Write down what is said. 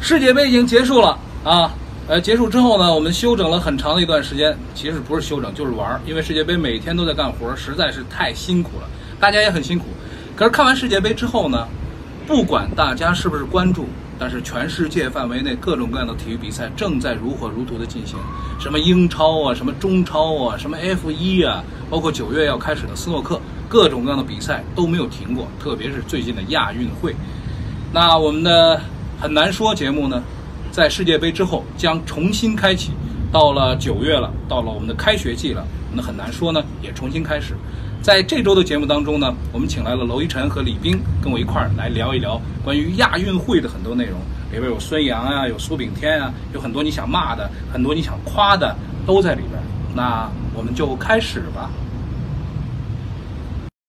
世界杯已经结束了啊，呃，结束之后呢，我们休整了很长的一段时间，其实不是休整就是玩儿，因为世界杯每天都在干活，实在是太辛苦了，大家也很辛苦。可是看完世界杯之后呢，不管大家是不是关注，但是全世界范围内各种各样的体育比赛正在如火如荼的进行，什么英超啊，什么中超啊，什么 F 一啊，包括九月要开始的斯诺克，各种各样的比赛都没有停过，特别是最近的亚运会。那我们的很难说节目呢，在世界杯之后将重新开启。到了九月了，到了我们的开学季了，那很难说呢，也重新开始。在这周的节目当中呢，我们请来了娄一晨和李冰，跟我一块儿来聊一聊关于亚运会的很多内容。里边有孙杨啊，有苏炳添啊，有很多你想骂的，很多你想夸的都在里边。那我们就开始吧。